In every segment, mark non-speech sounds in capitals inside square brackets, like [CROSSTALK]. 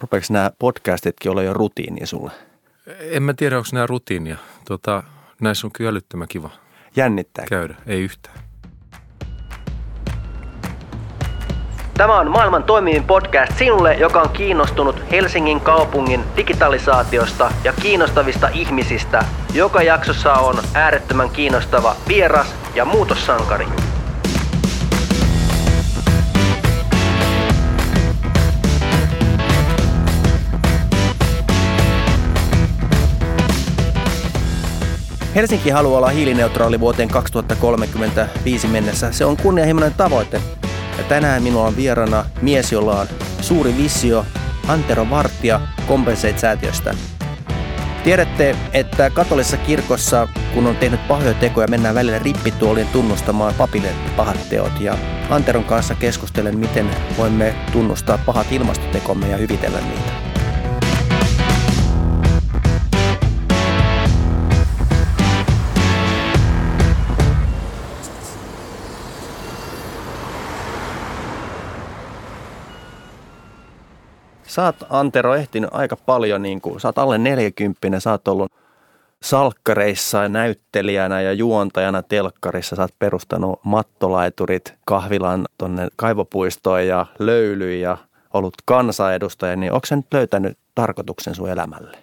Rupeeko nämä podcastitkin olla jo rutiini sulle? En mä tiedä, onko nämä rutiinia. Tota, näissä on kyllä älyttömän kiva Jännittää. käydä. Ei yhtään. Tämä on maailman toimivin podcast sinulle, joka on kiinnostunut Helsingin kaupungin digitalisaatiosta ja kiinnostavista ihmisistä. Joka jaksossa on äärettömän kiinnostava vieras ja muutossankari. Helsinki haluaa olla hiilineutraali vuoteen 2035 mennessä. Se on kunnianhimoinen tavoite. Ja tänään minulla on vierana mies, jolla on suuri visio, Antero Vartija Compensate-säätiöstä. Tiedätte, että katolisessa kirkossa, kun on tehnyt pahoja tekoja, mennään välillä rippituolien tunnustamaan papille pahat teot. Ja Anteron kanssa keskustelen, miten voimme tunnustaa pahat ilmastotekomme ja hyvitellä niitä. Sä oot, Antero, ehtinyt aika paljon, niin kuin, sä oot alle 40, sä oot ollut salkkareissa näyttelijänä ja juontajana telkkarissa. Sä oot perustanut mattolaiturit kahvilan tonne kaivopuistoon ja löylyyn ja ollut kansanedustaja, niin onko sä nyt löytänyt tarkoituksen sun elämälle?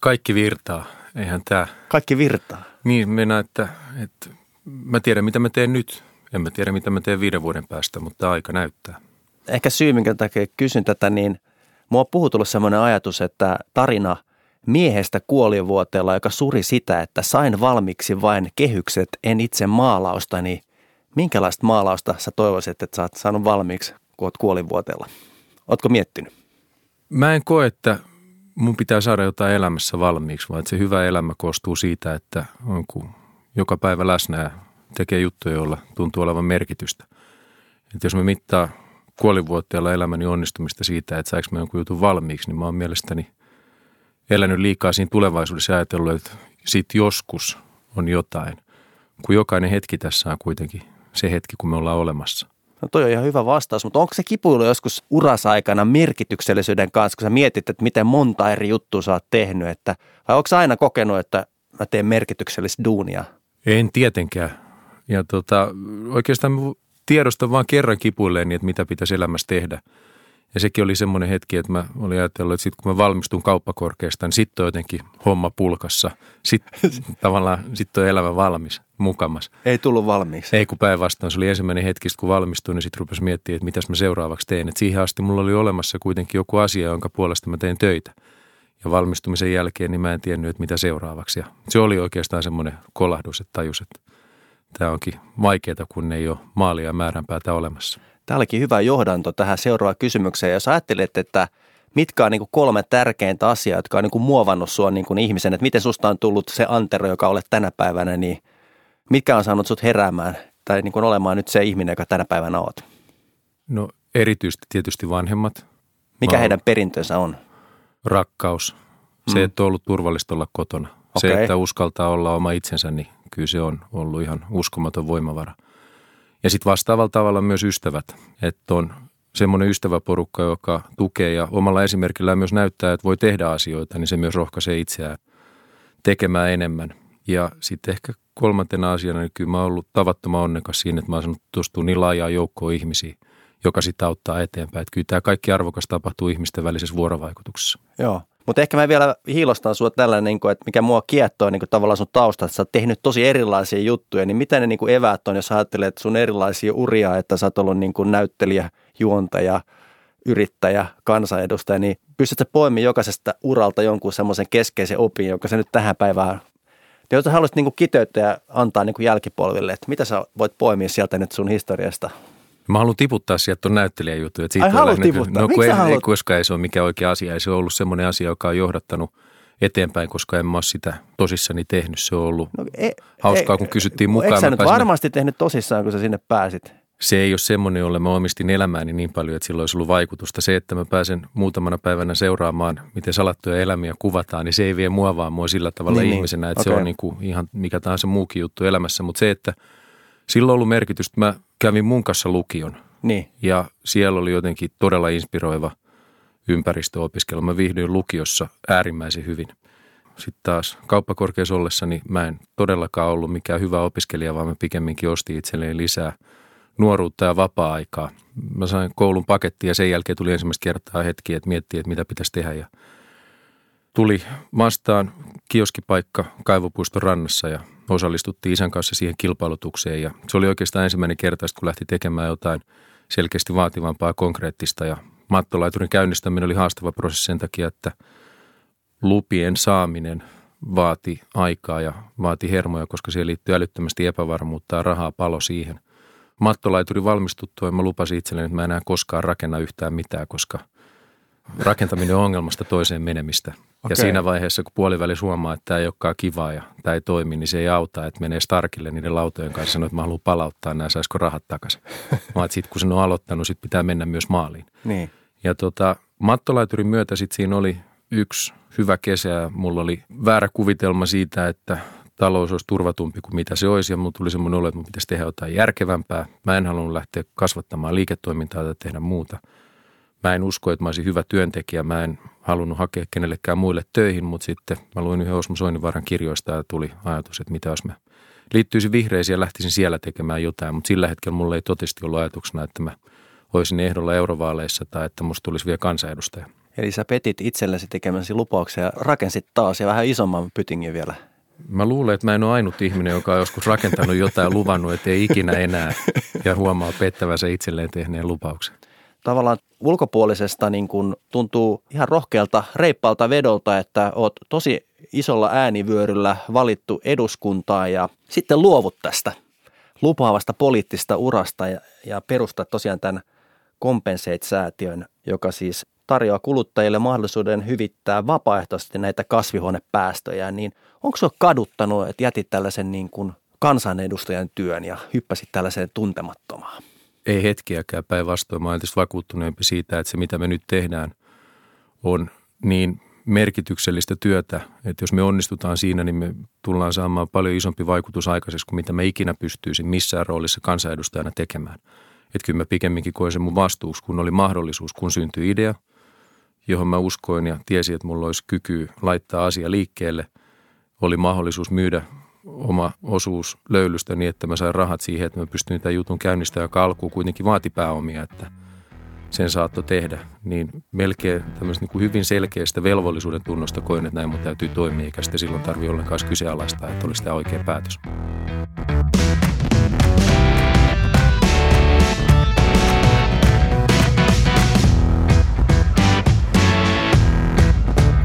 Kaikki virtaa. Eihän tämä. Kaikki virtaa. Niin mennä, että, että mä tiedän mitä mä teen nyt. En mä tiedä mitä mä teen viiden vuoden päästä, mutta aika näyttää. Ehkä syy, minkä takia kysyn tätä, niin mua on puhutullut semmoinen ajatus, että tarina miehestä kuolivuoteella, joka suri sitä, että sain valmiiksi vain kehykset, en itse maalausta, niin minkälaista maalausta sä toivoisit, että sä oot saanut valmiiksi, kun oot kuolivuoteella? Ootko miettinyt? Mä en koe, että mun pitää saada jotain elämässä valmiiksi, vaan että se hyvä elämä koostuu siitä, että on kun joka päivä läsnä ja tekee juttuja, joilla tuntuu olevan merkitystä. Että jos me mittaa kuolivuoteella elämäni onnistumista siitä, että saanko mä jonkun jutun valmiiksi, niin mä oon mielestäni elänyt liikaa siinä tulevaisuudessa ja ajatellut, että sit joskus on jotain, kun jokainen hetki tässä on kuitenkin se hetki, kun me ollaan olemassa. No toi on ihan hyvä vastaus, mutta onko se kipuilu joskus urasaikana merkityksellisyyden kanssa, kun sä mietit, että miten monta eri juttua sä oot tehnyt, että, vai onko aina kokenut, että mä teen merkityksellistä duunia? En tietenkään. Ja tota, oikeastaan tiedostan vaan kerran kipuilleen, että mitä pitäisi elämässä tehdä. Ja sekin oli semmoinen hetki, että mä olin ajatellut, että sitten kun mä valmistun kauppakorkeasta, niin sitten on jotenkin homma pulkassa. Sitten [LAUGHS] tavallaan sitten on elämä valmis, mukamas. Ei tullut valmiiksi. Ei kun päinvastoin, se oli ensimmäinen hetki, kun valmistuin, niin sitten rupesi miettimään, että mitäs mä seuraavaksi teen. Et siihen asti mulla oli olemassa kuitenkin joku asia, jonka puolesta mä teen töitä. Ja valmistumisen jälkeen niin mä en tiennyt, että mitä seuraavaksi. Ja se oli oikeastaan semmoinen kolahdus, että tajus, että tämä onkin vaikeaa, kun ei ole maalia määränpäätä olemassa. Tämä olikin hyvä johdanto tähän seuraavaan kysymykseen. Jos ajattelet, että mitkä on niin kolme tärkeintä asiaa, jotka on niin muovannut sinua niin kuin ihmisen, että miten susta on tullut se Antero, joka olet tänä päivänä, niin mitkä on saanut sut heräämään tai niin kuin olemaan nyt se ihminen, joka tänä päivänä oot? No erityisesti tietysti vanhemmat. Mikä Mä- heidän perintönsä on? Rakkaus. Se, Mm. että on ollut turvallista olla kotona. Se, Okei. että uskaltaa olla oma itsensä, niin kyllä se on ollut ihan uskomaton voimavara. Ja sitten vastaavalla tavalla myös ystävät. Että on semmoinen ystäväporukka, joka tukee ja omalla esimerkillään myös näyttää, että voi tehdä asioita, niin se myös rohkaisee itseään tekemään enemmän. Ja sitten ehkä kolmantena asiana, niin kyllä mä oon ollut tavattoman onnekas siinä, että mä oon saanut tutustua niin laajaan joukkoon ihmisiä, joka sitten auttaa eteenpäin. Että kyllä tämä kaikki arvokas tapahtuu ihmisten välisessä vuorovaikutuksessa. Joo. Mutta ehkä mä vielä hiilostan sua tällainen, niin kuin, että mikä mua kiettoo niin kuin tavallaan sun taustat, että sä oot tehnyt tosi erilaisia juttuja, niin mitä ne niin kuin eväät on, jos ajattelet sun erilaisia uria, että sä oot ollut niin kuin näyttelijä, juontaja, yrittäjä, kansanedustaja, niin pystytkö poimimaan jokaisesta uralta jonkun semmoisen keskeisen opin, joka sä nyt tähän päivään, jos sä haluaisit niin kuin kiteyttää ja antaa niin kuin jälkipolville, että mitä sä voit poimia sieltä nyt sun historiasta? Mä haluan tiputtaa sieltä tuon näyttelijäjutun. Ai, haluat tiputtaa? No Miksi sä ei, haluat? koska ei se ole mikään oikea asia. Ei se ole ollut semmoinen asia, joka on johdattanut eteenpäin, koska en mä ole sitä tosissani tehnyt. Se on ollut No, e, hauskaa, kun kysyttiin mukaan. Eikö sä nyt varmasti tehnyt tosissaan, kun sä sinne pääsit? Se ei ole semmoinen, jolle mä omistin elämääni niin paljon, että sillä olisi ollut vaikutusta. Se, että mä pääsen muutamana päivänä seuraamaan, miten salattuja elämiä kuvataan, niin se ei vie mua vaan mua sillä tavalla Niin, niin, ihmisenä, että Okei. se on niin kuin ihan mikä tahansa muukin juttu elämässä. Mutta se, että sillä on ollut merkitystä. Mä kävin mun kanssa lukion Niin. ja siellä oli jotenkin todella inspiroiva ympäristöopiskelua. Mä viihdyin lukiossa äärimmäisen hyvin. Sitten taas kauppakorkeassa ollessani mä en todellakaan ollut mikään hyvä opiskelija, vaan mä pikemminkin ostin itselleen lisää nuoruutta ja vapaa-aikaa. Mä sain koulun pakettia ja sen jälkeen tuli ensimmäistä kertaa hetki, että miettii, että mitä pitäisi tehdä. Ja tuli vastaan kioskipaikka Kaivopuiston rannassa ja osallistuttiin isän kanssa siihen kilpailutukseen. Ja se oli oikeastaan ensimmäinen kerta, kun lähti tekemään jotain selkeästi vaativampaa konkreettista ja mattolaiturin käynnistäminen oli haastava prosessi sen takia, että lupien saaminen vaati aikaa ja vaati hermoja, koska siihen liittyy älyttömästi epävarmuutta ja rahaa palo siihen. Mattolaituri valmistuttua ja mä lupasin itselleni, että mä enää koskaan rakenna yhtään mitään, koska rakentaminen on ongelmasta toiseen menemistä. Okay. Ja siinä vaiheessa, kun puoliväli huomaa, että tämä ei olekaan kivaa ja tämä ei toimi, niin se ei auta, että menee Starkille niiden lautojen kanssa ja sanoo, että mä haluan palauttaa nämä, saisiko rahat takaisin. [LAUGHS] Vaan sitten kun sen on aloittanut, sit pitää mennä myös maaliin. Niin. Ja tota, mattolaiturin myötä sitten siinä oli yksi hyvä kesä ja mulla oli väärä kuvitelma siitä, että talous olisi turvatumpi kuin mitä se olisi ja mulla tuli semmoinen olo, että mun pitäisi tehdä jotain järkevämpää. Mä en halunnut lähteä kasvattamaan liiketoimintaa tai tehdä muuta. Mä en usko, että mä olisin hyvä työntekijä. Mä en halunnut hakea kenellekään muille töihin, mutta sitten mä luin yhden Osmo Soininvaaran kirjoista ja tuli ajatus, että mitä jos mä liittyisin vihreisiin ja lähtisin siellä tekemään jotain. Mutta sillä hetkellä mulla ei totisesti ollut ajatuksena, että mä olisin ehdolla eurovaaleissa tai että musta tulisi vielä kansanedustaja. Eli sä petit itsellesi tekemäsi lupauksia ja rakensit taas ja vähän isomman pytingin vielä. Mä luulen, että mä en ole ainut ihminen, joka on joskus rakentanut jotain ja luvannut, että ei ikinä enää ja huomaa pettävänsä itselleen tehneen lupauksen. Tavallaan ulkopuolisesta niin kun tuntuu ihan rohkealta, reippaalta vedolta, että oot tosi isolla äänivyöryllä valittu eduskuntaan ja sitten luovut tästä lupaavasta poliittista urasta ja, ja perustat tosiaan tämän Compensate-säätiön, joka siis tarjoaa kuluttajille mahdollisuuden hyvittää vapaaehtoisesti näitä kasvihuonepäästöjä, niin onko se kaduttanut, että jätit tällaisen niin kuin kansanedustajan työn ja hyppäsit tällaiseen tuntemattomaan? Ei hetkiäkään päinvastoin. Mä olen vakuuttuneempi siitä, että se mitä me nyt tehdään on niin merkityksellistä työtä, että jos me onnistutaan siinä, niin me tullaan saamaan paljon isompi vaikutus aikaiseksi kuin mitä me ikinä pystyisin missään roolissa kansanedustajana tekemään. Että kyllä mä pikemminkin koen sen mun vastuuksi, kun oli mahdollisuus, kun syntyi idea, johon mä uskoin ja tiesin, että mulla olisi kyky laittaa asia liikkeelle. Oli mahdollisuus myydä oma osuus löylystä niin, että mä sain rahat siihen, että mä pystyin tämän jutun käynnistämään, joka alkuun kuitenkin vaati pääomia, että sen saatto tehdä. Niin melkein tämmöistä niin kuin hyvin selkeästä velvollisuuden tunnosta koin, että näin mun täytyy toimia, eikä sitä silloin tarvitse ollenkaan kyseenalaistaa, että olisi tämä oikea päätös.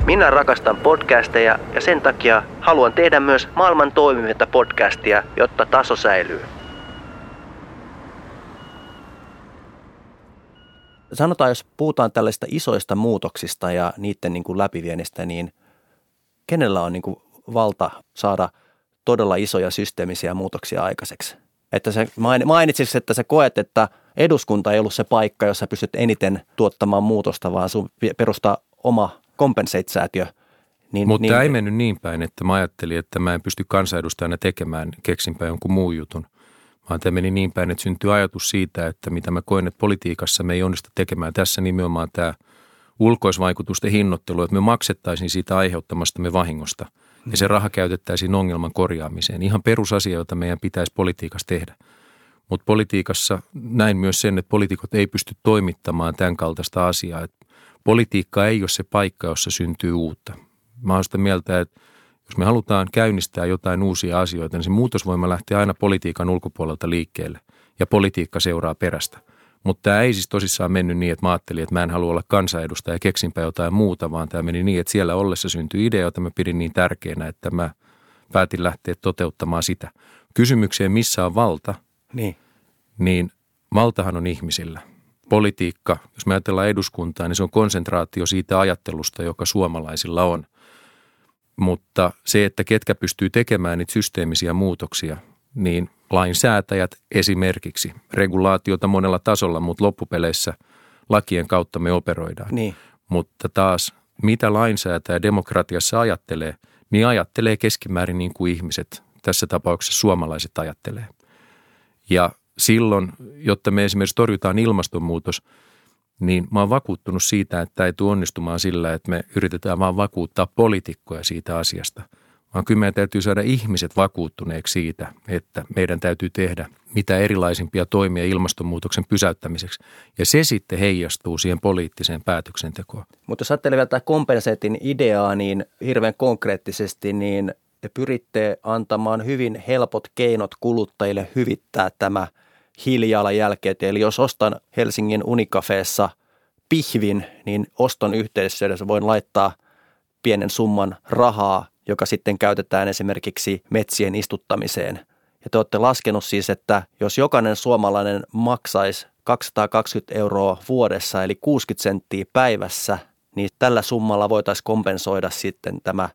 Minä rakastan podcasteja ja sen takia haluan tehdä myös maailman toimivinta podcastia, jotta taso säilyy. Sanotaan, jos puhutaan tällaista isoista muutoksista ja niiden niin kuin läpiviennistä, niin kenellä on niin kuin valta saada todella isoja systeemisiä muutoksia aikaiseksi? Että se mainitsisi, että sä koet, että eduskunta ei ollut se paikka, jossa pystyt eniten tuottamaan muutosta, vaan sun perustaa oma Compensate-säätiö. Niin, Mutta niin, ei mennyt niin päin, että mä ajattelin, että mä en pysty kansanedustajana tekemään, keksinpä jonkun muun jutun. Vaan tämä meni niin päin, että syntyi ajatus siitä, että mitä mä koen, että politiikassa me ei onnistu tekemään. Tässä nimenomaan tämä ulkoisvaikutusten hinnoittelu, että me maksettaisiin siitä aiheuttamastamme vahingosta. Ja se raha käytettäisiin ongelman korjaamiseen. Ihan perusasia, jota meidän pitäisi politiikassa tehdä. Mutta politiikassa näin myös sen, että poliitikot ei pysty toimittamaan tämän kaltaista asiaa. Että politiikka ei ole se paikka, jossa syntyy uutta. Mä olen sitä mieltä, että jos me halutaan käynnistää jotain uusia asioita, niin se muutosvoima lähtee aina politiikan ulkopuolelta liikkeelle ja politiikka seuraa perästä. Mutta tämä ei siis tosissaan mennyt niin, että mä ajattelin, että mä en halua olla kansanedustaja ja keksinpä jotain muuta, vaan tämä meni niin, että siellä ollessa syntyi idea, jota mä pidin niin tärkeänä, että mä päätin lähteä toteuttamaan sitä. Kysymykseen, missä on valta, niin, niin valtahan on ihmisillä politiikka, jos me ajatellaan eduskuntaa, niin se on konsentraatio siitä ajattelusta, joka suomalaisilla on. Mutta se, että ketkä pystyy tekemään niitä systeemisiä muutoksia, niin lainsäätäjät esimerkiksi, regulaatiota monella tasolla, mutta loppupeleissä lakien kautta me operoidaan. Niin. Mutta taas, mitä lainsäätäjä demokratiassa ajattelee, niin ajattelee keskimäärin niin kuin ihmiset, tässä tapauksessa suomalaiset ajattelee. Ja silloin, jotta me esimerkiksi torjutaan ilmastonmuutos, niin mä oon vakuuttunut siitä, että ei tule onnistumaan sillä, että me yritetään vaan vakuuttaa poliitikkoja siitä asiasta. Vaan kyllä meidän täytyy saada ihmiset vakuuttuneeksi siitä, että meidän täytyy tehdä mitä erilaisimpia toimia ilmastonmuutoksen pysäyttämiseksi. Ja se sitten heijastuu siihen poliittiseen päätöksentekoon. Mutta jos ajattelee vielä tätä kompenseetin ideaa, niin hirveän konkreettisesti, niin te pyritte antamaan hyvin helpot keinot kuluttajille hyvittää tämä – hiilijalanjälkeet. Eli jos ostan Helsingin Unikafeessa pihvin, niin oston yhteydessä voin laittaa pienen summan rahaa, joka sitten käytetään esimerkiksi metsien istuttamiseen. Ja te olette laskenut siis, että jos jokainen suomalainen maksaisi 220 euroa vuodessa, eli 60 senttiä päivässä, niin tällä summalla voitaisiin kompensoida sitten tämä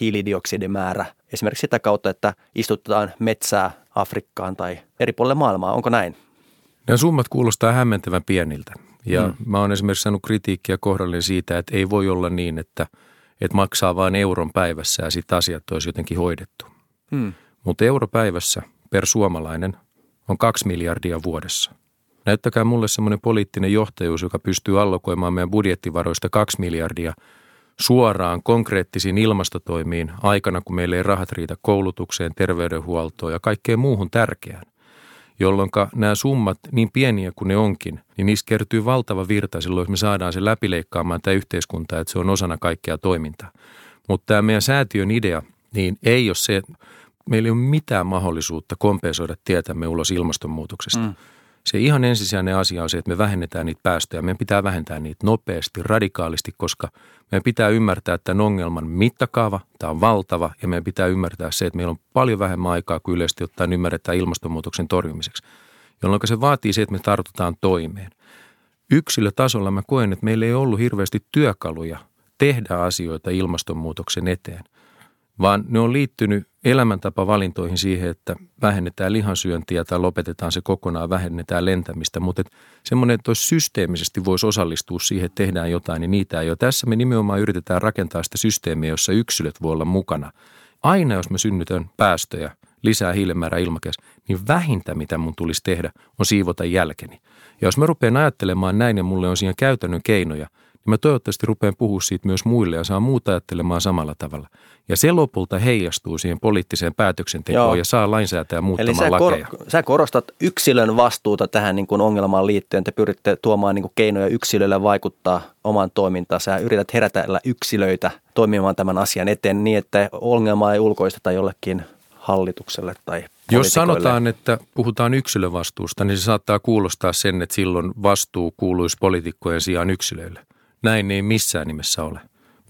hiilidioksidimäärä esimerkiksi sitä kautta, että istutetaan metsää Afrikkaan tai eri puolille maailmaa. Onko näin? Nämä summat kuulostaa hämmentävän pieniltä. Ja mm. mä oon esimerkiksi saanut kritiikkiä kohdalleen siitä, että ei voi olla niin, että, että maksaa vain euron päivässä ja sitten asiat olisi jotenkin hoidettu. Mm. Mutta euro päivässä per suomalainen on kaksi miljardia vuodessa. Näyttäkää mulle semmoinen poliittinen johtajuus, joka pystyy allokoimaan meidän budjettivaroista kaksi miljardia – suoraan konkreettisiin ilmastotoimiin aikana, kun meillä ei rahat riitä koulutukseen, terveydenhuoltoon ja kaikkeen muuhun tärkeään. Jolloin nämä summat, niin pieniä kuin ne onkin, niin niistä kertyy valtava virta silloin, jos me saadaan se läpileikkaamaan tämä yhteiskunta, että se on osana kaikkea toimintaa. Mutta tämä meidän säätiön idea, niin ei ole se, meillä ei ole mitään mahdollisuutta kompensoida tietämme ulos ilmastonmuutoksesta. Mm. Se ihan ensisijainen asia on se, että me vähennetään niitä päästöjä. Meidän pitää vähentää niitä nopeasti, radikaalisti, koska meidän pitää ymmärtää tämän ongelman mittakaava. Tämä on valtava ja meidän pitää ymmärtää se, että meillä on paljon vähemmän aikaa kuin yleisesti ottaen ymmärretään ilmastonmuutoksen torjumiseksi. Jolloin se vaatii se, että me tartutaan toimeen. Yksilötasolla mä koen, että meillä ei ollut hirveästi työkaluja tehdä asioita ilmastonmuutoksen eteen – vaan ne on liittynyt elämäntapavalintoihin siihen, että vähennetään lihansyöntiä tai lopetetaan se kokonaan, vähennetään lentämistä, mutta semmoinen, että olisi systeemisesti voisi osallistua siihen, että tehdään jotain, niin niitä ei ole. Tässä me nimenomaan yritetään rakentaa sitä systeemiä, jossa yksilöt voi olla mukana. Aina jos mä synnytän päästöjä, lisää hiilimäärää ilmakehässä, niin vähintä mitä mun tulisi tehdä on siivota jälkeni. Ja jos mä rupean ajattelemaan näin ja mulle on siinä käytännön keinoja – niin mä toivottavasti rupean puhua siitä myös muille ja saa muuta ajattelemaan samalla tavalla. Ja se lopulta heijastuu siihen poliittiseen päätöksentekoon Joo. ja saa lainsäätäjä muuttamaan Eli sä lakeja. Kor- sä korostat yksilön vastuuta tähän niin kuin ongelmaan liittyen. Te pyritte tuomaan niin kuin keinoja yksilölle vaikuttaa omaan toimintaan. Sä yrität herätellä yksilöitä toimimaan tämän asian eteen niin, että ongelmaa ei ulkoisteta jollekin hallitukselle tai jos sanotaan, että puhutaan yksilövastuusta, niin se saattaa kuulostaa sen, että silloin vastuu kuuluisi poliitikkojen sijaan yksilöille. Näin ei missään nimessä ole.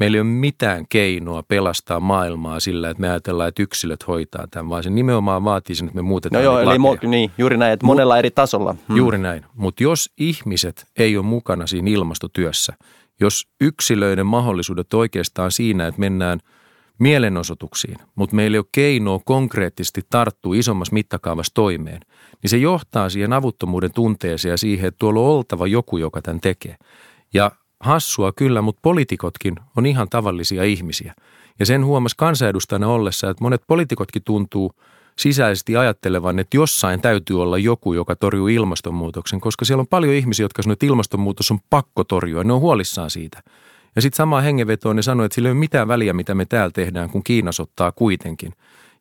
Meillä ei ole mitään keinoa pelastaa maailmaa sillä, että me ajatellaan, että yksilöt hoitaa tämän, vaan se nimenomaan vaatii sen, että me muutetaan No joo, eli mo- niin, juuri näin, että monella eri tasolla. Hmm. Juuri näin. Mutta jos ihmiset ei ole mukana siinä ilmastotyössä, jos yksilöiden mahdollisuudet oikeastaan siinä, että mennään mielenosoituksiin, mutta meillä ei ole keinoa konkreettisesti tarttua isommassa mittakaavassa toimeen, niin se johtaa siihen avuttomuuden tunteeseen ja siihen, että tuolla on oltava joku, joka tämän tekee. Ja hassua kyllä, mutta poliitikotkin on ihan tavallisia ihmisiä. Ja sen huomas kansanedustajana ollessa, että monet poliitikotkin tuntuu sisäisesti ajattelevan, että jossain täytyy olla joku, joka torjuu ilmastonmuutoksen, koska siellä on paljon ihmisiä, jotka sanoo, että ilmastonmuutos on pakko torjua. Ne on huolissaan siitä. Ja sitten samaan hengenvetoon ne sanoo, että sillä ei ole mitään väliä, mitä me täällä tehdään, kun Kiinas ottaa kuitenkin.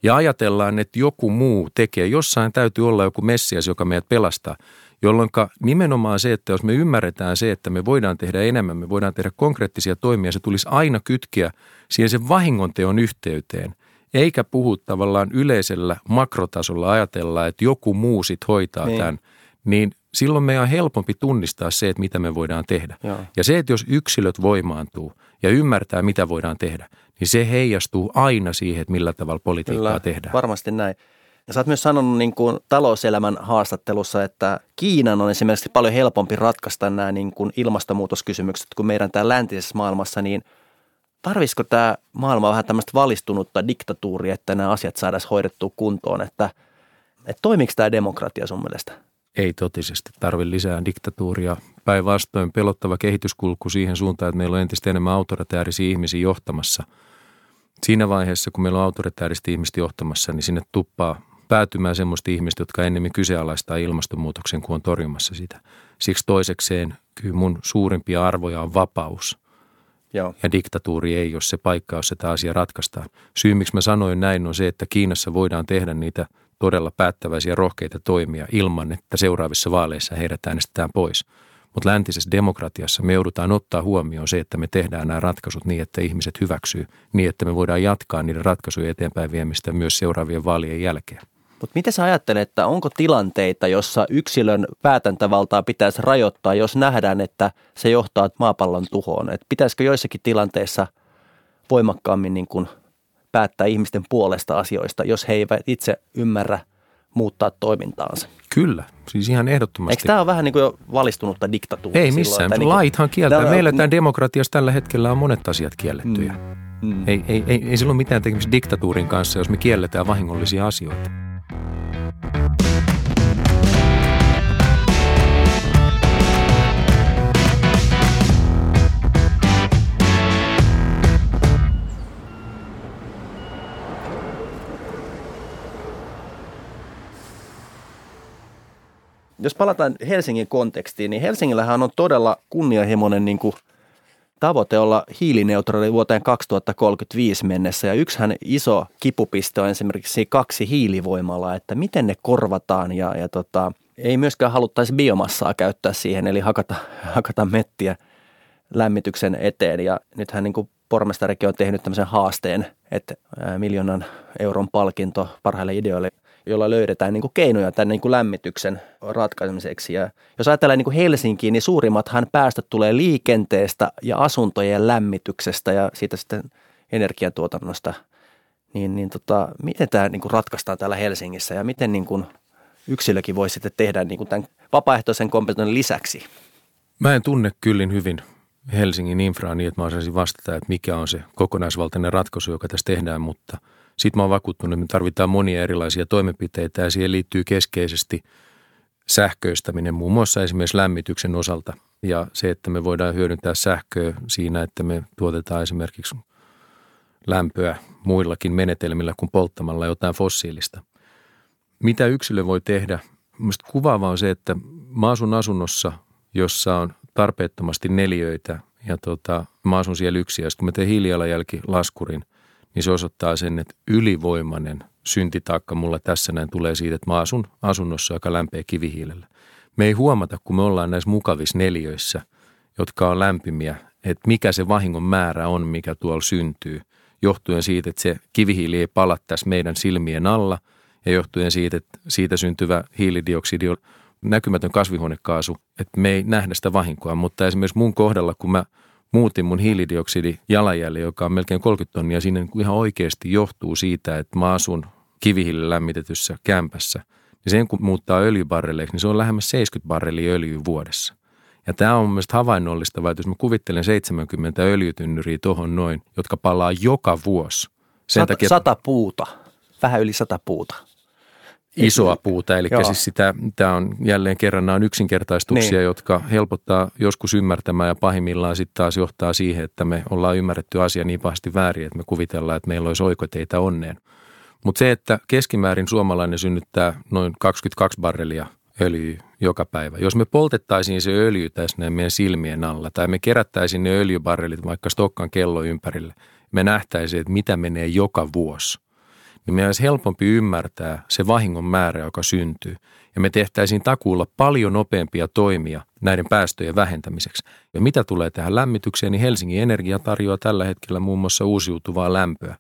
Ja ajatellaan, että joku muu tekee. Jossain täytyy olla joku messias, joka meidät pelastaa. Jolloin nimenomaan se, että jos me ymmärretään se, että me voidaan tehdä enemmän, me voidaan tehdä konkreettisia toimia, se tulisi aina kytkeä siihen sen vahingonteon yhteyteen. Eikä puhu tavallaan yleisellä makrotasolla ajatella, että joku muu sit hoitaa niin. tämän. Niin silloin meidän on helpompi tunnistaa se, että mitä me voidaan tehdä. Joo. Ja se, että jos yksilöt voimaantuu ja ymmärtää, mitä voidaan tehdä, niin se heijastuu aina siihen, että millä tavalla politiikkaa Kyllä, tehdään. Varmasti näin. Ja sä oot myös sanonut niin kuin talouselämän haastattelussa, että Kiinan on esimerkiksi paljon helpompi ratkaista nämä niin kuin ilmastonmuutoskysymykset kuin meidän täällä läntisessä maailmassa, niin tarvisiko tämä maailma vähän tämmöistä valistunutta diktatuuria, että nämä asiat saadaan hoidettua kuntoon, että, että toimiko tämä demokratia sun mielestä? Ei totisesti tarvi lisää diktatuuria. Päinvastoin pelottava kehityskulku siihen suuntaan, että meillä on entistä enemmän autoritäärisiä ihmisiä johtamassa. Siinä vaiheessa, kun meillä on autoritääristä ihmistä johtamassa, niin sinne tuppaa päätymään semmoista ihmistä, jotka ennemmin kyseenalaistaa ilmastonmuutoksen kuin on torjumassa sitä. Siksi toisekseen kyllä mun suurimpia arvoja on vapaus. Joo. Ja diktatuuri ei ole se paikka, jossa tämä asia ratkaistaan. Syy, miksi mä sanoin näin, on se, että Kiinassa voidaan tehdä niitä todella päättäväisiä rohkeita toimia ilman, että seuraavissa vaaleissa heidät äänestetään pois. Mutta läntisessä demokratiassa me joudutaan ottaa huomioon se, että me tehdään nämä ratkaisut niin, että ihmiset hyväksyy, niin että me voidaan jatkaa niiden ratkaisujen eteenpäin viemistä myös seuraavien vaalien jälkeen. Mutta miten sä ajattelet, että onko tilanteita, jossa yksilön päätäntävaltaa pitäisi rajoittaa, jos nähdään, että se johtaa maapallon tuhoon? Et pitäisikö joissakin tilanteissa voimakkaammin niin kuin päättää ihmisten puolesta asioista, jos he eivät itse ymmärrä muuttaa toimintaansa? Kyllä, siis ihan ehdottomasti. Eikö tämä ole vähän niin kuin jo valistunutta diktatuuria? Ei missään, silloin, niin laithan kieltää. Tää- Meillä tämän demokratiassa tällä hetkellä on monet asiat kiellettyjä. Mm. Ei, ei, ei, ei sillä ole mitään tekemistä diktatuurin kanssa, jos me kielletään vahingollisia asioita. Jos palataan Helsingin kontekstiin, niin Helsingillähän on todella kunnianhimoinen niin kuin tavoite olla hiilineutraali vuoteen 2035 mennessä. Ja yksihän iso kipupiste on esimerkiksi kaksi hiilivoimalaa, että miten ne korvataan ja, ja tota, ei myöskään haluttaisi biomassaa käyttää siihen, eli hakata, hakata mettiä lämmityksen eteen. Ja nythän niin kuin pormestarikin on tehnyt tämmöisen haasteen, että miljoonan euron palkinto parhaille ideoille, jolla löydetään niin kuin keinoja tämän niin kuin lämmityksen ratkaisemiseksi. Ja jos ajatellaan niin kuin Helsinkiin, niin suurimmathan päästöt tulee liikenteestä ja asuntojen lämmityksestä ja siitä sitten energiantuotannosta. Niin, niin tota, miten tämä niin kuin ratkaistaan täällä Helsingissä ja miten niin kuin yksilökin voi sitten tehdä niin kuin tämän vapaaehtoisen kompetentin lisäksi? Mä en tunne kyllin hyvin Helsingin infraa niin, että mä osaisin vastata, että mikä on se kokonaisvaltainen ratkaisu, joka tässä tehdään, mutta sitten mä oon vakuuttunut, että me tarvitaan monia erilaisia toimenpiteitä ja siihen liittyy keskeisesti sähköistäminen muun muassa esimerkiksi lämmityksen osalta ja se, että me voidaan hyödyntää sähköä siinä, että me tuotetaan esimerkiksi lämpöä muillakin menetelmillä kuin polttamalla jotain fossiilista. Mitä yksilö voi tehdä? Mielestäni kuvaava on se, että mä asun asunnossa, jossa on tarpeettomasti neliöitä ja tota, mä asun siellä yksin. Ja kun mä teen hiilijalanjälkilaskurin, niin se osoittaa sen, että ylivoimainen syntitaakka mulla tässä näin tulee siitä, että mä asun asunnossa, joka lämpee kivihiilellä. Me ei huomata, kun me ollaan näissä mukavissa neliöissä, jotka on lämpimiä, että mikä se vahingon määrä on, mikä tuolla syntyy, johtuen siitä, että se kivihiili ei pala tässä meidän silmien alla ja johtuen siitä, että siitä syntyvä hiilidioksidi on näkymätön kasvihuonekaasu, että me ei nähdä sitä vahinkoa, mutta esimerkiksi mun kohdalla, kun mä muutin mun hiilidioksidi jalanjäljen, joka on melkein 30 tonnia, siinä niin ihan oikeasti johtuu siitä, että mä asun kivihiilellä lämmitetyssä kämpässä. Ja sen kun muuttaa öljybarreleiksi, niin se on lähemmäs 70 barrelia öljyä vuodessa. Ja tämä on mun mielestä havainnollistavaa, että jos mä kuvittelen 70 öljytynnyriä tuohon noin, jotka palaa joka vuosi. Sen Sata, takia, sata puuta, vähän yli sata puuta. Isoa puuta. Eli Joo. siis sitä, tämä on jälleen kerran, nämä on yksinkertaistuksia, Niin. jotka helpottaa joskus ymmärtämään ja pahimmillaan sitten taas johtaa siihen, että me ollaan ymmärretty asia niin pahasti väärin, että me kuvitellaan, että meillä olisi oikoteitä onneen. Mutta se, että keskimäärin suomalainen synnyttää noin 22 barrelia öljyä joka päivä. Jos me poltettaisiin se öljy tässä näin meidän silmien alla tai me kerättäisiin ne öljybarrelit vaikka Stokkan kello ympärille, me nähtäisiin, että mitä menee joka vuosi niin meidän olisi helpompi ymmärtää se vahingon määrä, joka syntyy. Ja me tehtäisiin takuulla paljon nopeampia toimia näiden päästöjen vähentämiseksi. Ja mitä tulee tähän lämmitykseen, niin Helsingin Energia tarjoaa tällä hetkellä muun muassa uusiutuvaa lämpöä.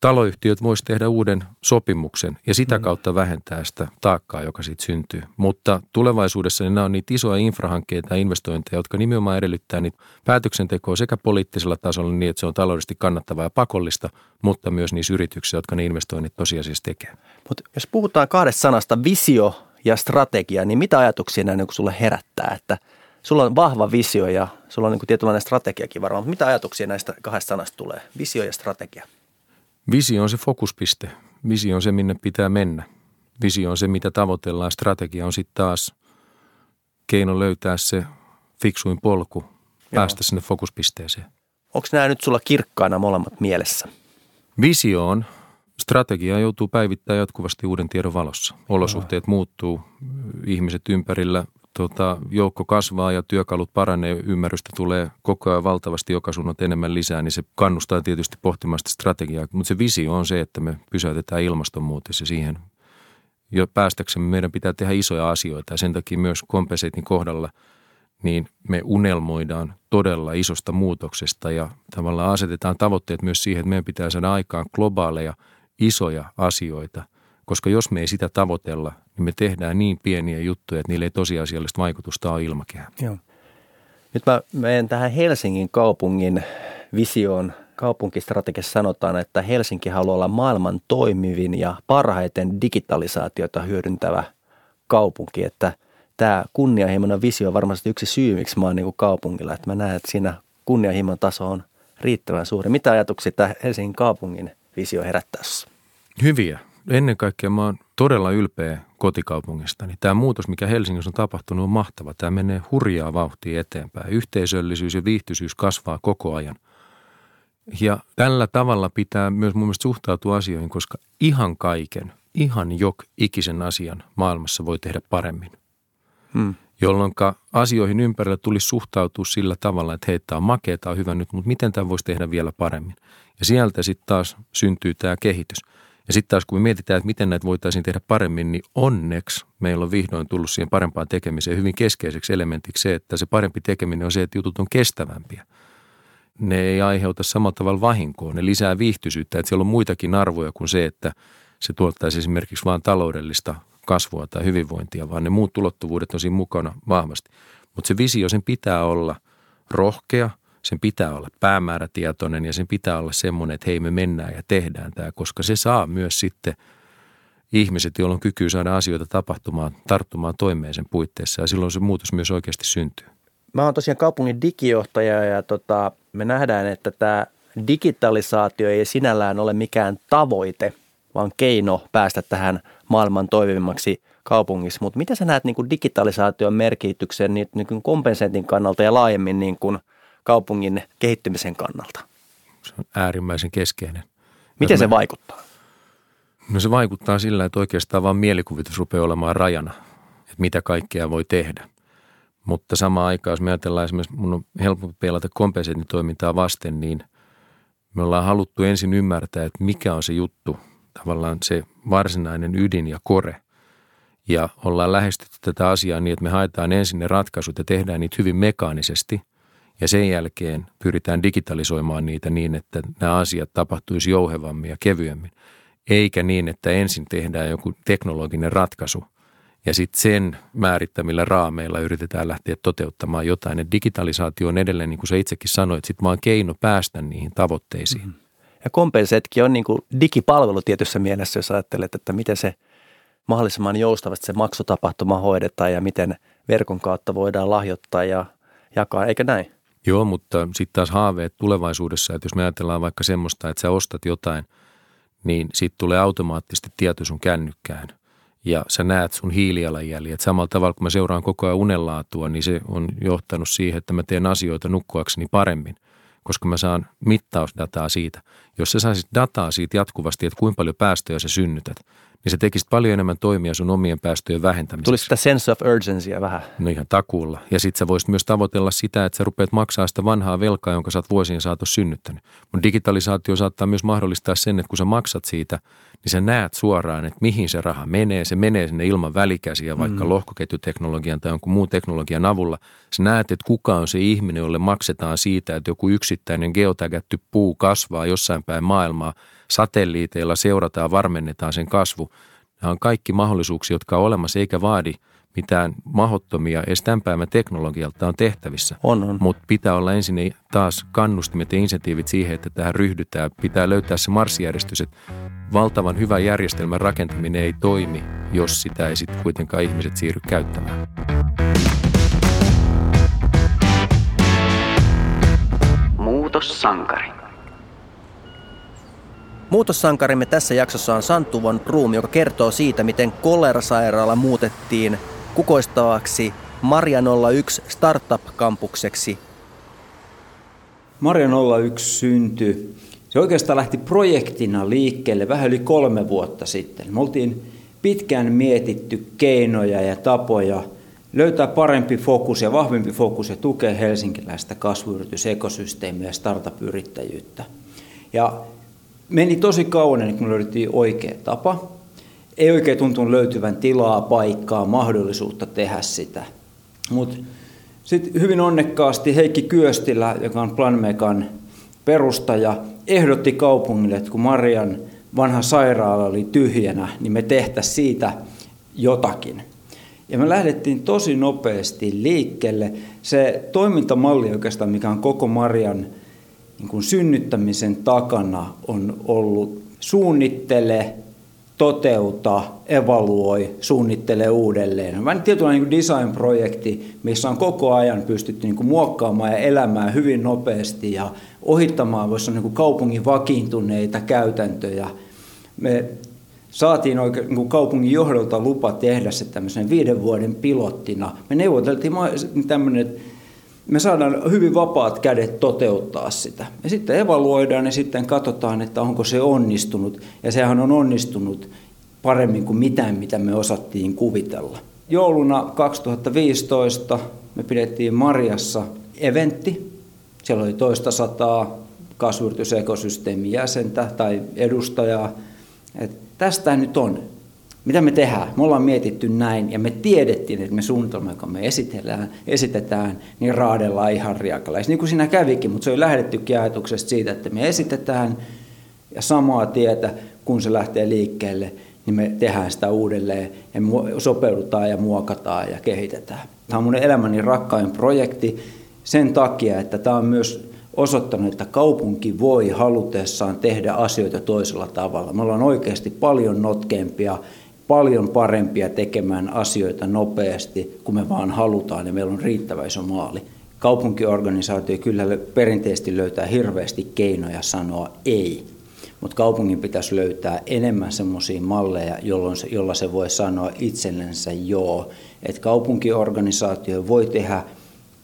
Taloyhtiöt voisi tehdä uuden sopimuksen ja sitä kautta vähentää sitä taakkaa, joka siitä syntyy. Mutta tulevaisuudessa niin nämä on niitä isoja infrahankkeita ja investointeja, jotka nimenomaan edellyttää niitä päätöksentekoa sekä poliittisella tasolla niin, että se on taloudellisesti kannattavaa ja pakollista, mutta myös niissä yrityksissä, jotka ne investoinnit tosiasiassa tekee. Mutta jos puhutaan kahdesta sanasta, visio ja strategia, niin mitä ajatuksia nämä niin sulle herättää? Että sulla on vahva visio ja sulla on niin tietynlainen strategiakin varmaan, mutta mitä ajatuksia näistä kahdesta sanasta tulee? Visio ja strategia. Visio on se fokuspiste. Visio on se, minne pitää mennä. Visio on se, mitä tavoitellaan. Strategia on sitten taas keino löytää se fiksuin polku, päästä sinne fokuspisteeseen. Onko nämä nyt sulla kirkkaana molemmat mielessä? Visio on, strategia joutuu päivittämään jatkuvasti uuden tiedon valossa. Olosuhteet muuttuu, ihmiset ympärillä tota, joukko kasvaa ja työkalut paranee, ymmärrystä tulee koko ajan valtavasti joka suunnat enemmän lisää, niin se kannustaa tietysti pohtimaan sitä strategiaa. Mutta se visio on se, että me pysäytetään ilmastonmuutos ja siihen jo päästäksemme meidän pitää tehdä isoja asioita ja sen takia myös kompenseitin kohdalla niin me unelmoidaan todella isosta muutoksesta ja tavallaan asetetaan tavoitteet myös siihen, että meidän pitää saada aikaan globaaleja isoja asioita, koska jos me ei sitä tavoitella, niin me tehdään niin pieniä juttuja, että niille ei tosiasiallista vaikutusta ole ilmakehään. Joo. Nyt mä menen tähän Helsingin kaupungin visioon. Kaupunkistrategiassa sanotaan, että Helsinki haluaa olla maailman toimivin ja parhaiten digitalisaatiota hyödyntävä kaupunki, että tämä kunnianhimoinen visio on varmasti yksi syy, miksi mä oon niin kaupungilla, että mä näen, että siinä kunnianhimon taso on riittävän suuri. Mitä ajatuksia tämä Helsingin kaupungin visio herättää Hyviä. Ennen kaikkea mä oon todella ylpeä kotikaupungistani. Tämä muutos, mikä Helsingissä on tapahtunut, on mahtava. Tämä menee hurjaa vauhtia eteenpäin. Yhteisöllisyys ja viihtyisyys kasvaa koko ajan. Ja tällä tavalla pitää myös mun mielestä suhtautua asioihin, koska ihan kaiken, ihan jok ikisen asian maailmassa voi tehdä paremmin. Hmm. Jolloin asioihin ympärillä tulisi suhtautua sillä tavalla, että hei, tämä on makea, tämä on hyvä nyt, mutta miten tämä voisi tehdä vielä paremmin. Ja sieltä sitten taas syntyy tämä kehitys. Ja sitten taas kun me mietitään, että miten näitä voitaisiin tehdä paremmin, niin onneksi meillä on vihdoin tullut siihen parempaan tekemiseen hyvin keskeiseksi elementiksi se, että se parempi tekeminen on se, että jutut on kestävämpiä. Ne ei aiheuta samalla tavalla vahinkoa, ne lisää viihtyisyyttä, että siellä on muitakin arvoja kuin se, että se tuottaisi esimerkiksi vain taloudellista kasvua tai hyvinvointia, vaan ne muut tulottuvuudet on siinä mukana vahvasti. Mutta se visio, sen pitää olla rohkea – sen pitää olla päämäärätietoinen ja sen pitää olla semmoinen, että hei me mennään ja tehdään tämä, koska se saa myös sitten ihmiset, joilla on kyky saada asioita tapahtumaan, tarttumaan toimeen sen puitteissa ja silloin se muutos myös oikeasti syntyy. Mä oon tosiaan kaupungin digijohtaja ja tota, me nähdään, että tämä digitalisaatio ei sinällään ole mikään tavoite, vaan keino päästä tähän maailman toimivimmaksi kaupungissa. Mutta mitä sä näet niin kuin digitalisaation merkityksen niin, niin kompensentin kannalta ja laajemmin niin kuin – kaupungin kehittymisen kannalta? Se on äärimmäisen keskeinen. Miten se me, vaikuttaa? No se vaikuttaa sillä, että oikeastaan vain mielikuvitus rupeaa olemaan rajana, että mitä kaikkea voi tehdä. Mutta samaan aikaan, jos me ajatellaan esimerkiksi, mun on helpompi pelata kompensentitoimintaa vasten, niin me ollaan haluttu ensin ymmärtää, että mikä on se juttu, tavallaan se varsinainen ydin ja kore. Ja ollaan lähestytty tätä asiaa niin, että me haetaan ensin ne ratkaisut ja tehdään niitä hyvin mekaanisesti – ja sen jälkeen pyritään digitalisoimaan niitä niin, että nämä asiat tapahtuisi jouhevammin ja kevyemmin. Eikä niin, että ensin tehdään joku teknologinen ratkaisu ja sitten sen määrittämillä raameilla yritetään lähteä toteuttamaan jotain. Et digitalisaatio on edelleen, niin kuin sä itsekin sanoit, sit vaan keino päästä niihin tavoitteisiin. Mm-hmm. Ja Kompensetkin on niin kuin digipalvelu tietyssä mielessä, jos ajattelet, että miten se mahdollisimman joustavasti se maksutapahtuma hoidetaan ja miten verkon kautta voidaan lahjoittaa ja jakaa, eikä näin? Joo, mutta sitten taas haaveet tulevaisuudessa, että jos me ajatellaan vaikka semmoista, että sä ostat jotain, niin sitten tulee automaattisesti tieto sun kännykkään ja sä näet sun hiilijalanjäljet. Samalla tavalla kun mä seuraan koko ajan unenlaatua, niin se on johtanut siihen, että mä teen asioita nukkuakseni paremmin, koska mä saan mittausdataa siitä. Jos sä saisit dataa siitä jatkuvasti, että kuinka paljon päästöjä sä synnytät, niin se tekisi paljon enemmän toimia sun omien päästöjen vähentämiseksi. Tulisi sitä sense of urgency vähän. No ihan takuulla. Ja sitten sä voisit myös tavoitella sitä, että sä rupeat maksaa sitä vanhaa velkaa, jonka sä oot vuosien saatossa synnyttänyt. Mutta digitalisaatio saattaa myös mahdollistaa sen, että kun sä maksat siitä, niin sä näet suoraan, että mihin se raha menee. Se menee sinne ilman välikäsiä, vaikka mm. lohkoketjuteknologian tai jonkun muun teknologian avulla. Sä näet, että kuka on se ihminen, jolle maksetaan siitä, että joku yksittäinen geotägätty puu kasvaa jossain päin maailmaa – satelliiteilla seurataan, varmennetaan sen kasvu. Nämä on kaikki mahdollisuuksia, jotka on olemassa, eikä vaadi mitään mahottomia edes tämän päivän teknologialta on tehtävissä. On, on. Mutta pitää olla ensin taas kannustimet ja insentiivit siihen, että tähän ryhdytään. Pitää löytää se marssijärjestys, että valtavan hyvä järjestelmän rakentaminen ei toimi, jos sitä ei sitten kuitenkaan ihmiset siirry käyttämään. Muutossankari. Muutossankarimme tässä jaksossa on Santtu von Room, joka kertoo siitä, miten kolerasairaala muutettiin kukoistavaksi Maria 01 startup-kampukseksi. Maria 01 syntyi, se oikeastaan lähti projektina liikkeelle vähän yli kolme vuotta sitten. Me oltiin pitkään mietitty keinoja ja tapoja löytää parempi fokus ja vahvempi fokus ja tukee helsinkiläistä kasvuyritysekosysteemiä ja startup-yrittäjyyttä. Ja meni tosi kauan ennen kuin löydettiin oikea tapa. Ei oikein tuntunut löytyvän tilaa, paikkaa, mahdollisuutta tehdä sitä. Mutta sitten hyvin onnekkaasti Heikki Kyöstilä, joka on Planmekan perustaja, ehdotti kaupungille, että kun Marian vanha sairaala oli tyhjänä, niin me tehtäisiin siitä jotakin. Ja me lähdettiin tosi nopeasti liikkeelle. Se toimintamalli oikeastaan, mikä on koko Marian niin kuin synnyttämisen takana, on ollut suunnittele, toteuta, evaluoi, suunnittele uudelleen. Vähän tietynlainen niin design-projekti, missä on koko ajan pystytty niin kuin muokkaamaan ja elämään hyvin nopeasti ja ohittamaan voisi niin kuin kaupungin vakiintuneita käytäntöjä. Me saatiin oikein niin kuin kaupungin johdolta lupa tehdä se tämmöisen viiden vuoden pilottina. Me neuvoteltiin tämmöinen, me saadaan hyvin vapaat kädet toteuttaa sitä. Ja sitten evaluoidaan ja sitten katsotaan, että onko se onnistunut. Ja sehän on onnistunut paremmin kuin mitään, mitä me osattiin kuvitella. Jouluna 2015 me pidettiin Marjassa eventti. Siellä oli toista sataa kasvuyritysekosysteemin jäsentä tai edustajaa. Et tästä nyt on mitä me tehdään? Me ollaan mietitty näin ja me tiedettiin, että me suunnitelma, joka me esitellään, esitetään, niin raadellaan ihan riakalais. Niin kuin siinä kävikin, mutta se oli lähdettykin ajatuksesta siitä, että me esitetään ja samaa tietä, kun se lähtee liikkeelle, niin me tehdään sitä uudelleen ja sopeudutaan ja muokataan ja kehitetään. Tämä on mun elämäni rakkain projekti sen takia, että tämä on myös osoittanut, että kaupunki voi halutessaan tehdä asioita toisella tavalla. Me ollaan oikeasti paljon notkeampia paljon parempia tekemään asioita nopeasti, kun me vaan halutaan ja meillä on riittävä iso maali. Kaupunkiorganisaatio kyllä perinteisesti löytää hirveästi keinoja sanoa ei, mutta kaupungin pitäisi löytää enemmän semmoisia malleja, jolloin se, jolla se voi sanoa itsellensä joo. Että kaupunkiorganisaatio voi tehdä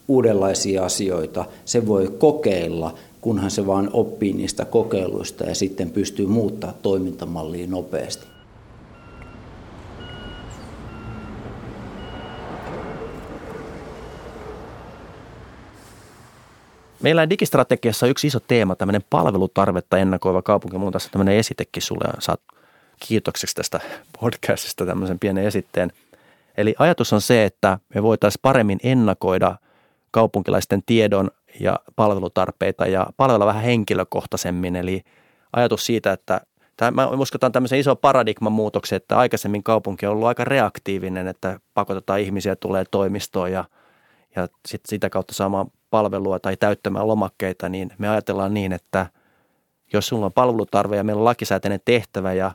uudenlaisia asioita, se voi kokeilla, kunhan se vaan oppii niistä kokeiluista ja sitten pystyy muuttaa toimintamallia nopeasti. Meillä digistrategiassa yksi iso teema, tämmöinen palvelutarvetta ennakoiva kaupunki. Mulla on tässä tämmöinen esitekin sulle ja saat kiitokseksi tästä podcastista tämmöisen pienen esitteen. Eli ajatus on se, että me voitaisiin paremmin ennakoida kaupunkilaisten tiedon ja palvelutarpeita ja palvella vähän henkilökohtaisemmin. Eli ajatus siitä, että Mä uskotaan tämmöisen iso paradigman muutoksen, että aikaisemmin kaupunki on ollut aika reaktiivinen, että pakotetaan ihmisiä tulee toimistoon ja, ja sit sitä kautta saamaan palvelua tai täyttämään lomakkeita, niin me ajatellaan niin, että jos sulla on palvelutarve ja meillä on lakisääteinen tehtävä, ja,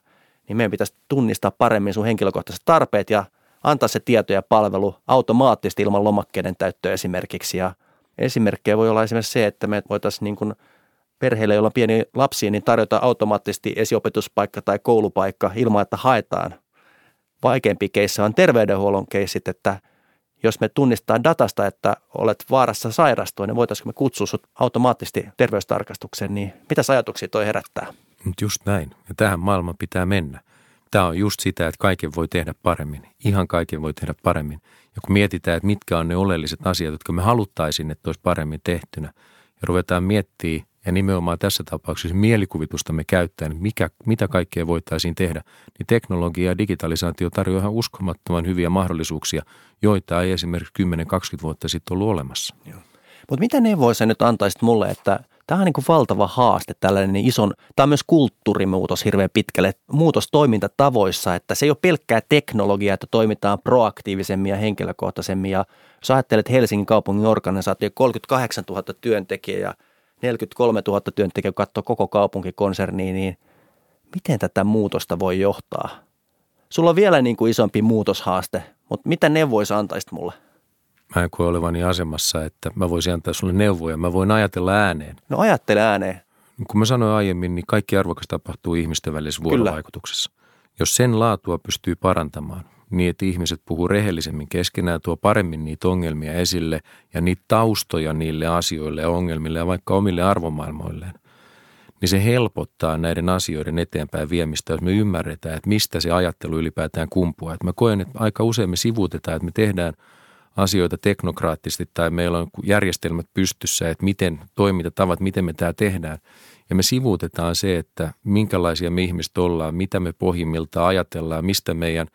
niin meidän pitäisi tunnistaa paremmin sun henkilökohtaiset tarpeet ja antaa se tieto ja palvelu automaattisesti ilman lomakkeiden täyttöä esimerkiksi. Ja esimerkkejä voi olla esimerkiksi se, että me voitaisiin niin kuin perheille, joilla on pieni lapsi, niin tarjota automaattisesti esiopetuspaikka tai koulupaikka ilman, että haetaan. Vaikeampi keissa on terveydenhuollon keissit, että – jos me tunnistetaan datasta, että olet vaarassa sairastua, niin voitaisiinko me kutsua sinut automaattisesti terveystarkastukseen, niin mitä ajatuksia toi herättää? Mutta just näin. Ja tähän maailman pitää mennä. Tämä on just sitä, että kaiken voi tehdä paremmin. Ihan kaiken voi tehdä paremmin. Ja kun mietitään, että mitkä on ne oleelliset asiat, jotka me haluttaisiin, että olisi paremmin tehtynä, ja ruvetaan miettimään ja nimenomaan tässä tapauksessa mielikuvitustamme käyttäen, mikä, mitä kaikkea voitaisiin tehdä, niin teknologia ja digitalisaatio tarjoaa ihan uskomattoman hyviä mahdollisuuksia, joita ei esimerkiksi 10-20 vuotta sitten ollut olemassa. Mutta mitä neuvoja sä nyt antaisit mulle, että tämä on niin kuin valtava haaste, tällainen ison, tämä on myös kulttuurimuutos hirveän pitkälle, muutos toimintatavoissa, että se ei ole pelkkää teknologiaa, että toimitaan proaktiivisemmin ja henkilökohtaisemmin. Ja jos ajattelet Helsingin kaupungin organisaatio, 38 000 työntekijää 43 000 työntekijää katsoo koko kaupunkikonserniin, niin miten tätä muutosta voi johtaa? Sulla on vielä niin kuin isompi muutoshaaste, mutta mitä neuvoja antaisit mulle? Mä en koe olevani asemassa, että mä voisin antaa sulle neuvoja. Mä voin ajatella ääneen. No ajattele ääneen. Kun mä sanoin aiemmin, niin kaikki arvokas tapahtuu ihmisten välisessä vuorovaikutuksessa. Kyllä. Jos sen laatua pystyy parantamaan, niin, että ihmiset puhuu rehellisemmin keskenään, tuo paremmin niitä ongelmia esille ja niitä taustoja niille asioille ja ongelmille ja vaikka omille arvomaailmoilleen, niin se helpottaa näiden asioiden eteenpäin viemistä, jos me ymmärretään, että mistä se ajattelu ylipäätään kumpuaa. Että mä koen, että aika usein me sivuutetaan, että me tehdään asioita teknokraattisesti tai meillä on järjestelmät pystyssä, että miten toimintatavat, miten me tämä tehdään. Ja me sivuutetaan se, että minkälaisia me ihmiset ollaan, mitä me pohjimmilta ajatellaan, mistä meidän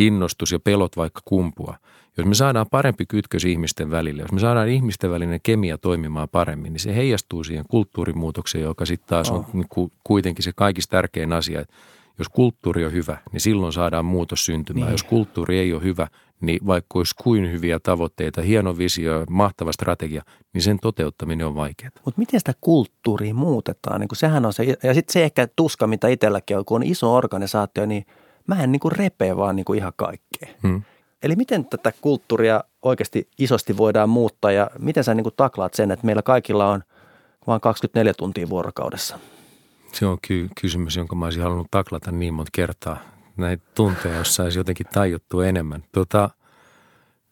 innostus ja pelot vaikka kumpua. Jos me saadaan parempi kytkös ihmisten välille, jos me saadaan ihmisten välinen kemia toimimaan paremmin, niin se heijastuu siihen kulttuurimuutokseen, joka sitten taas on oh. Niin kuitenkin se kaikista tärkein asia. Jos kulttuuri on hyvä, niin silloin saadaan muutos syntymään. Niin. Jos kulttuuri ei ole hyvä, niin vaikka olisi kuin hyviä tavoitteita, hieno visio, mahtava strategia, niin sen toteuttaminen on vaikeaa. Mutta miten sitä kulttuuria muutetaan? Niin sehän on se, ja sitten se ehkä tuska, mitä itselläkin on, kun on iso organisaatio, niin mä en niin kuin repee vaan niin kuin ihan kaikkea. Hmm. Eli miten tätä kulttuuria oikeasti isosti voidaan muuttaa ja miten sä niin kuin taklaat sen, että meillä kaikilla on vain 24 tuntia vuorokaudessa? Se on ky- kysymys, jonka mä olisin halunnut taklata niin monta kertaa. Näitä tunteja, jos saisi jotenkin tajuttua enemmän. Tota,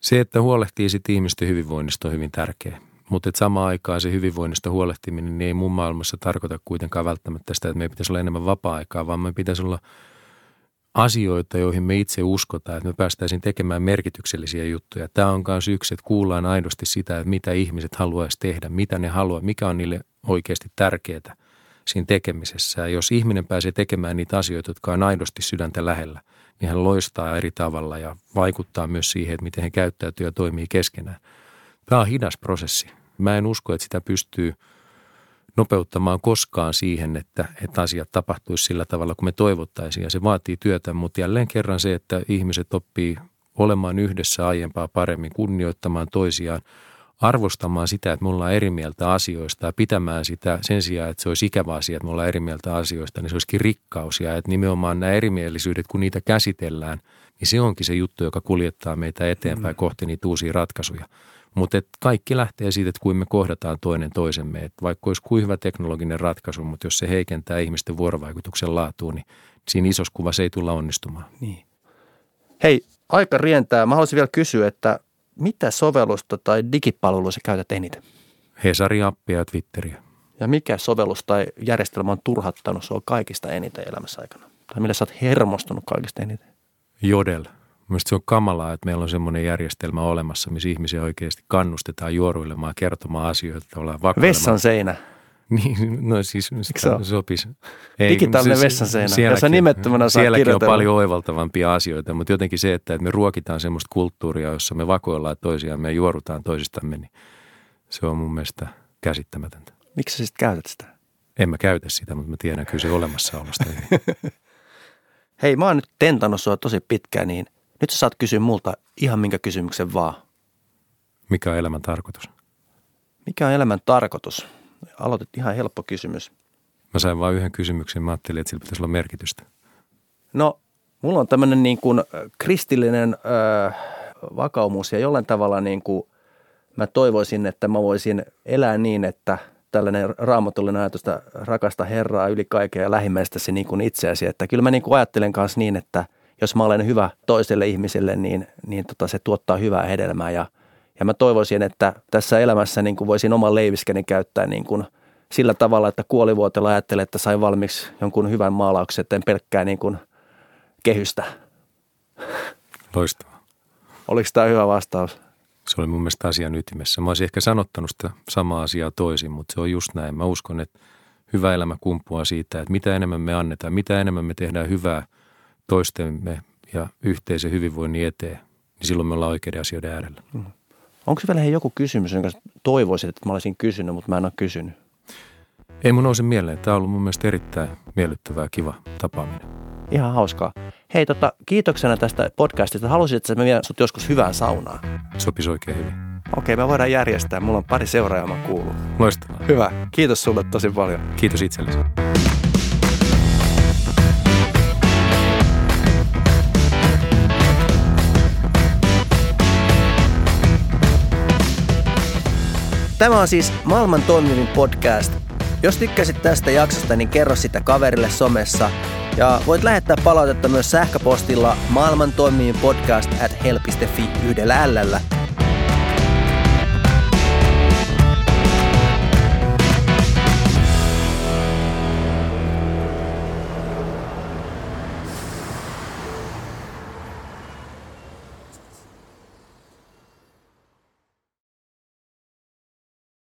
se, että huolehtii sit ihmisten hyvinvoinnista on hyvin tärkeä. Mutta samaan aikaan se hyvinvoinnista huolehtiminen niin ei mun maailmassa tarkoita kuitenkaan välttämättä sitä, että meidän pitäisi olla enemmän vapaa-aikaa, vaan me pitäisi olla – asioita, joihin me itse uskotaan, että me päästäisiin tekemään merkityksellisiä juttuja. Tämä on myös yksi, että kuullaan aidosti sitä, että mitä ihmiset haluaisi tehdä, mitä ne haluaa, mikä on niille oikeasti tärkeää siinä tekemisessä. Ja jos ihminen pääsee tekemään niitä asioita, jotka on aidosti sydäntä lähellä, niin hän loistaa eri tavalla ja vaikuttaa myös siihen, että miten he käyttäytyy ja toimii keskenään. Tämä on hidas prosessi. Mä en usko, että sitä pystyy – nopeuttamaan koskaan siihen, että, että asiat tapahtuisi sillä tavalla, kuin me toivottaisiin. Ja se vaatii työtä, mutta jälleen kerran se, että ihmiset oppii olemaan yhdessä aiempaa paremmin, kunnioittamaan toisiaan, arvostamaan sitä, että me ollaan eri mieltä asioista ja pitämään sitä sen sijaan, että se olisi ikävä asia, että me ollaan eri mieltä asioista, niin se olisikin rikkaus ja että nimenomaan nämä erimielisyydet, kun niitä käsitellään, niin se onkin se juttu, joka kuljettaa meitä eteenpäin mm. kohti niitä uusia ratkaisuja. Mutta kaikki lähtee siitä, että kuin me kohdataan toinen toisemme. Et vaikka olisi kuin hyvä teknologinen ratkaisu, mutta jos se heikentää ihmisten vuorovaikutuksen laatuun, niin siinä isossa kuvassa ei tulla onnistumaan. Niin. Hei, aika rientää. Mä haluaisin vielä kysyä, että mitä sovellusta tai digipalvelua sä käytät eniten? Hesari-appia ja Twitteriä. Ja mikä sovellus tai järjestelmä on turhattanut sua kaikista eniten elämässä aikana? Tai millä sä oot hermostunut kaikista eniten? Jodel. Mielestäni se on kamalaa, että meillä on semmoinen järjestelmä olemassa, missä ihmisiä oikeasti kannustetaan juoruilemaan, kertomaan asioita, ollaan Vessan seinä. Niin, no siis sitä sopisi. Ei, Digitaalinen vessan seinä, sielläkin, jossa nimettömänä saa Sielläkin on paljon oivaltavampia asioita, mutta jotenkin se, että me ruokitaan semmoista kulttuuria, jossa me vakoillaan toisiaan, me juorutaan toisistamme, niin se on mun mielestä käsittämätöntä. Miksi sä sitten käytät sitä? En mä käytä sitä, mutta mä tiedän kyllä se olemassaolosta. [LAUGHS] Hei, mä oon nyt tentannut sua tosi pitkään, niin – nyt sä saat kysyä multa ihan minkä kysymyksen vaan. Mikä on elämän tarkoitus? Mikä on elämän tarkoitus? Aloitit ihan helppo kysymys. Mä sain vain yhden kysymyksen. Mä ajattelin, että sillä pitäisi olla merkitystä. No, mulla on tämmöinen niin kuin kristillinen ö, vakaumus ja jollain tavalla niin kuin mä toivoisin, että mä voisin elää niin, että tällainen raamatullinen ajatus, että rakasta Herraa yli kaiken ja lähimmäistäsi niin kuin itseäsi. Että kyllä mä niin kuin ajattelen kanssa niin, että – jos mä olen hyvä toiselle ihmiselle, niin, niin tota, se tuottaa hyvää hedelmää. Ja, ja mä toivoisin, että tässä elämässä niin kuin voisin oman leiviskäni käyttää niin kuin sillä tavalla, että kuolivuotella ajattelee, että sain valmiiksi jonkun hyvän maalauksen, en pelkkää niin kuin kehystä. Loistavaa. Oliko tämä hyvä vastaus? Se oli mun mielestä asian ytimessä. Mä olisin ehkä sanottanut sitä samaa asiaa toisin, mutta se on just näin. Mä uskon, että hyvä elämä kumpuaa siitä, että mitä enemmän me annetaan, mitä enemmän me tehdään hyvää – toistemme ja yhteisen hyvinvoinnin eteen, niin silloin me ollaan oikeiden asioiden äärellä. Mm. Onko vielä joku kysymys, jonka toivoisit, että mä olisin kysynyt, mutta mä en ole kysynyt? Ei mun nouse mieleen. Tämä on ollut mun mielestä erittäin miellyttävää ja kiva tapaaminen. Ihan hauskaa. Hei, tota, kiitoksena tästä podcastista. Haluaisin, että me vielä sut joskus hyvään saunaan. Sopisi oikein hyvin. Okei, me voidaan järjestää. Mulla on pari seuraajaa, mä kuulun. Loistavaa. Hyvä. Kiitos sulle tosi paljon. Kiitos itsellesi. Tämä on siis maailman toimivin podcast. Jos tykkäsit tästä jaksosta, niin kerro sitä kaverille somessa. Ja voit lähettää palautetta myös sähköpostilla maailman toimivin podcast at hel.fi yhdellä ällä.